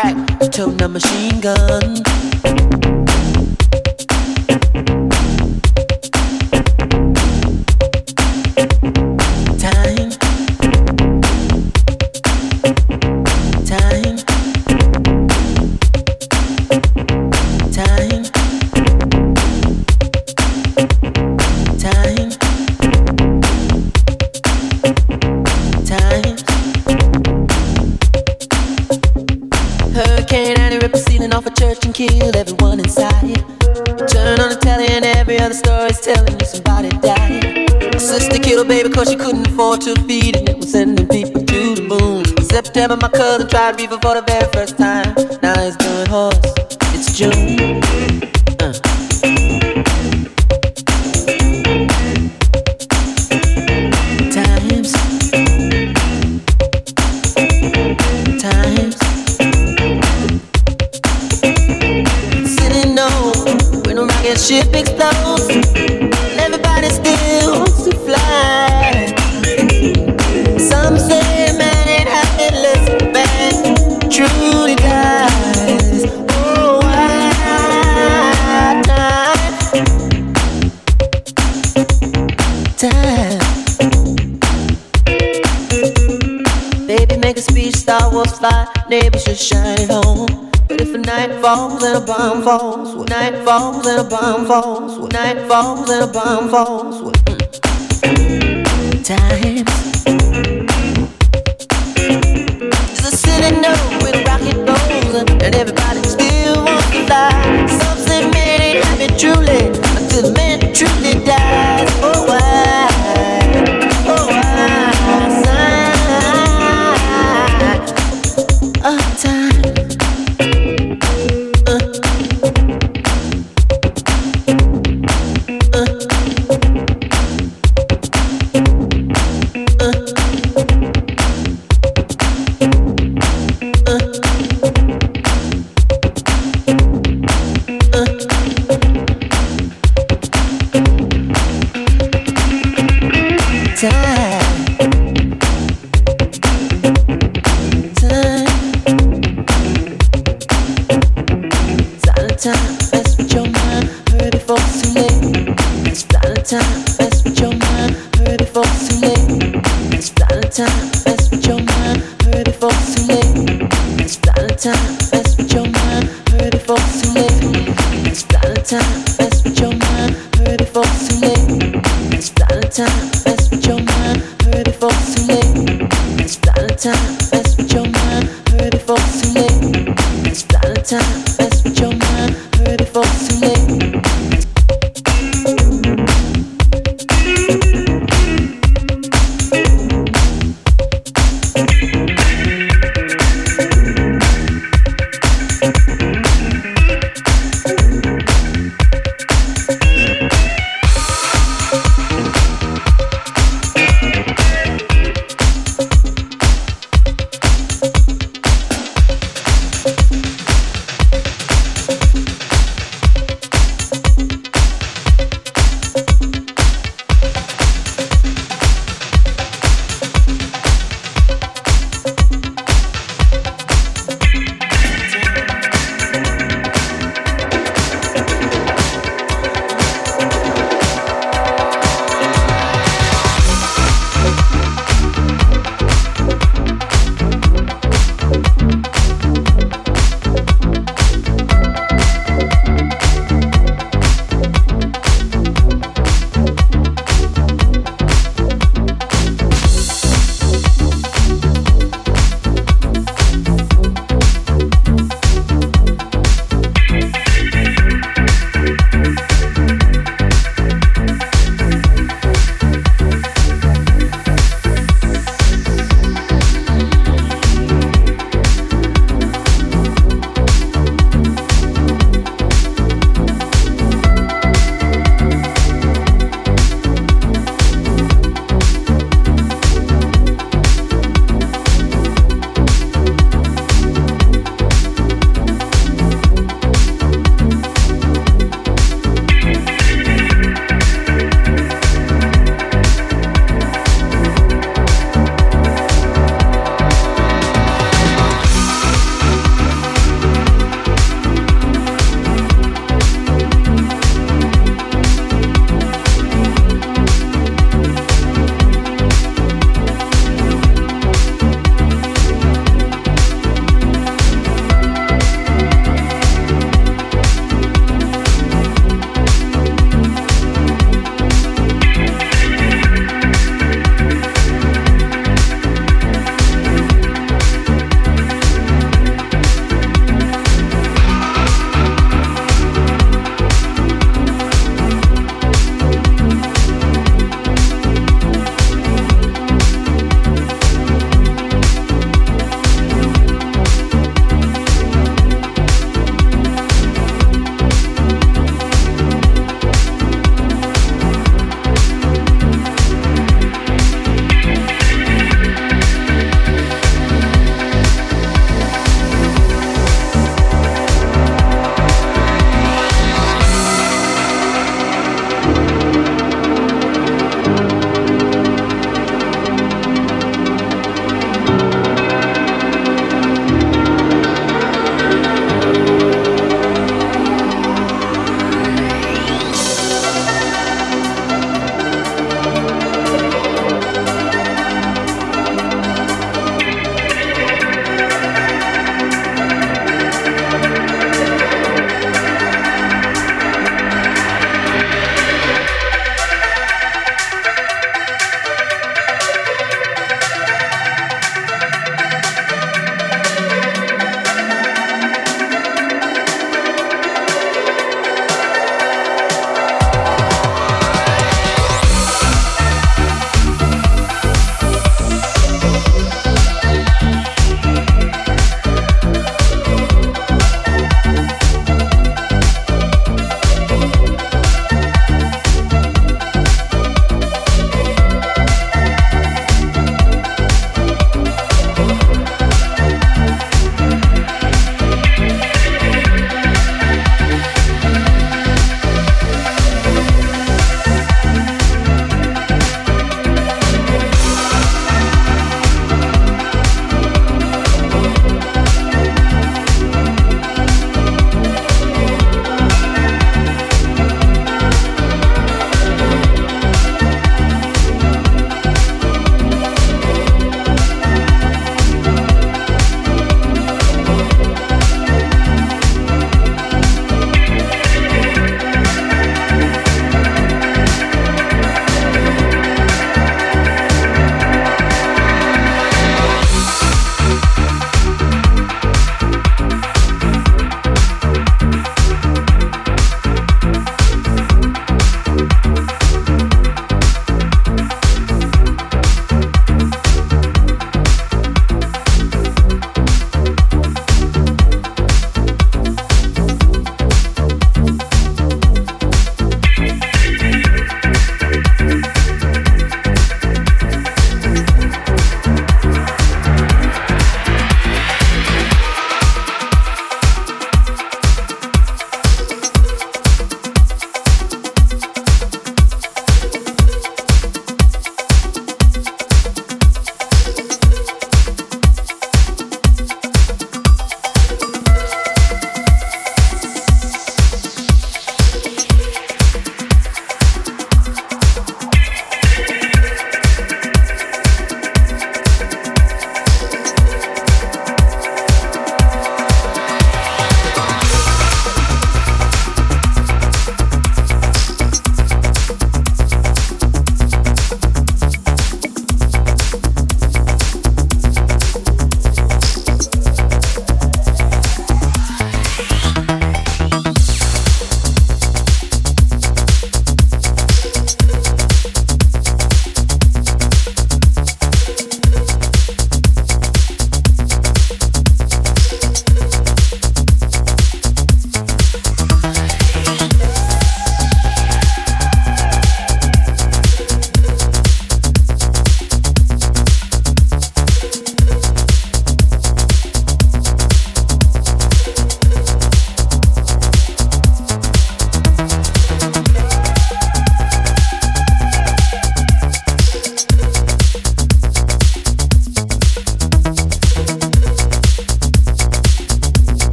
crack to the machine gun. September, my cousin tried reefer for the very first time. falls and a bomb falls, when night falls and a bomb falls.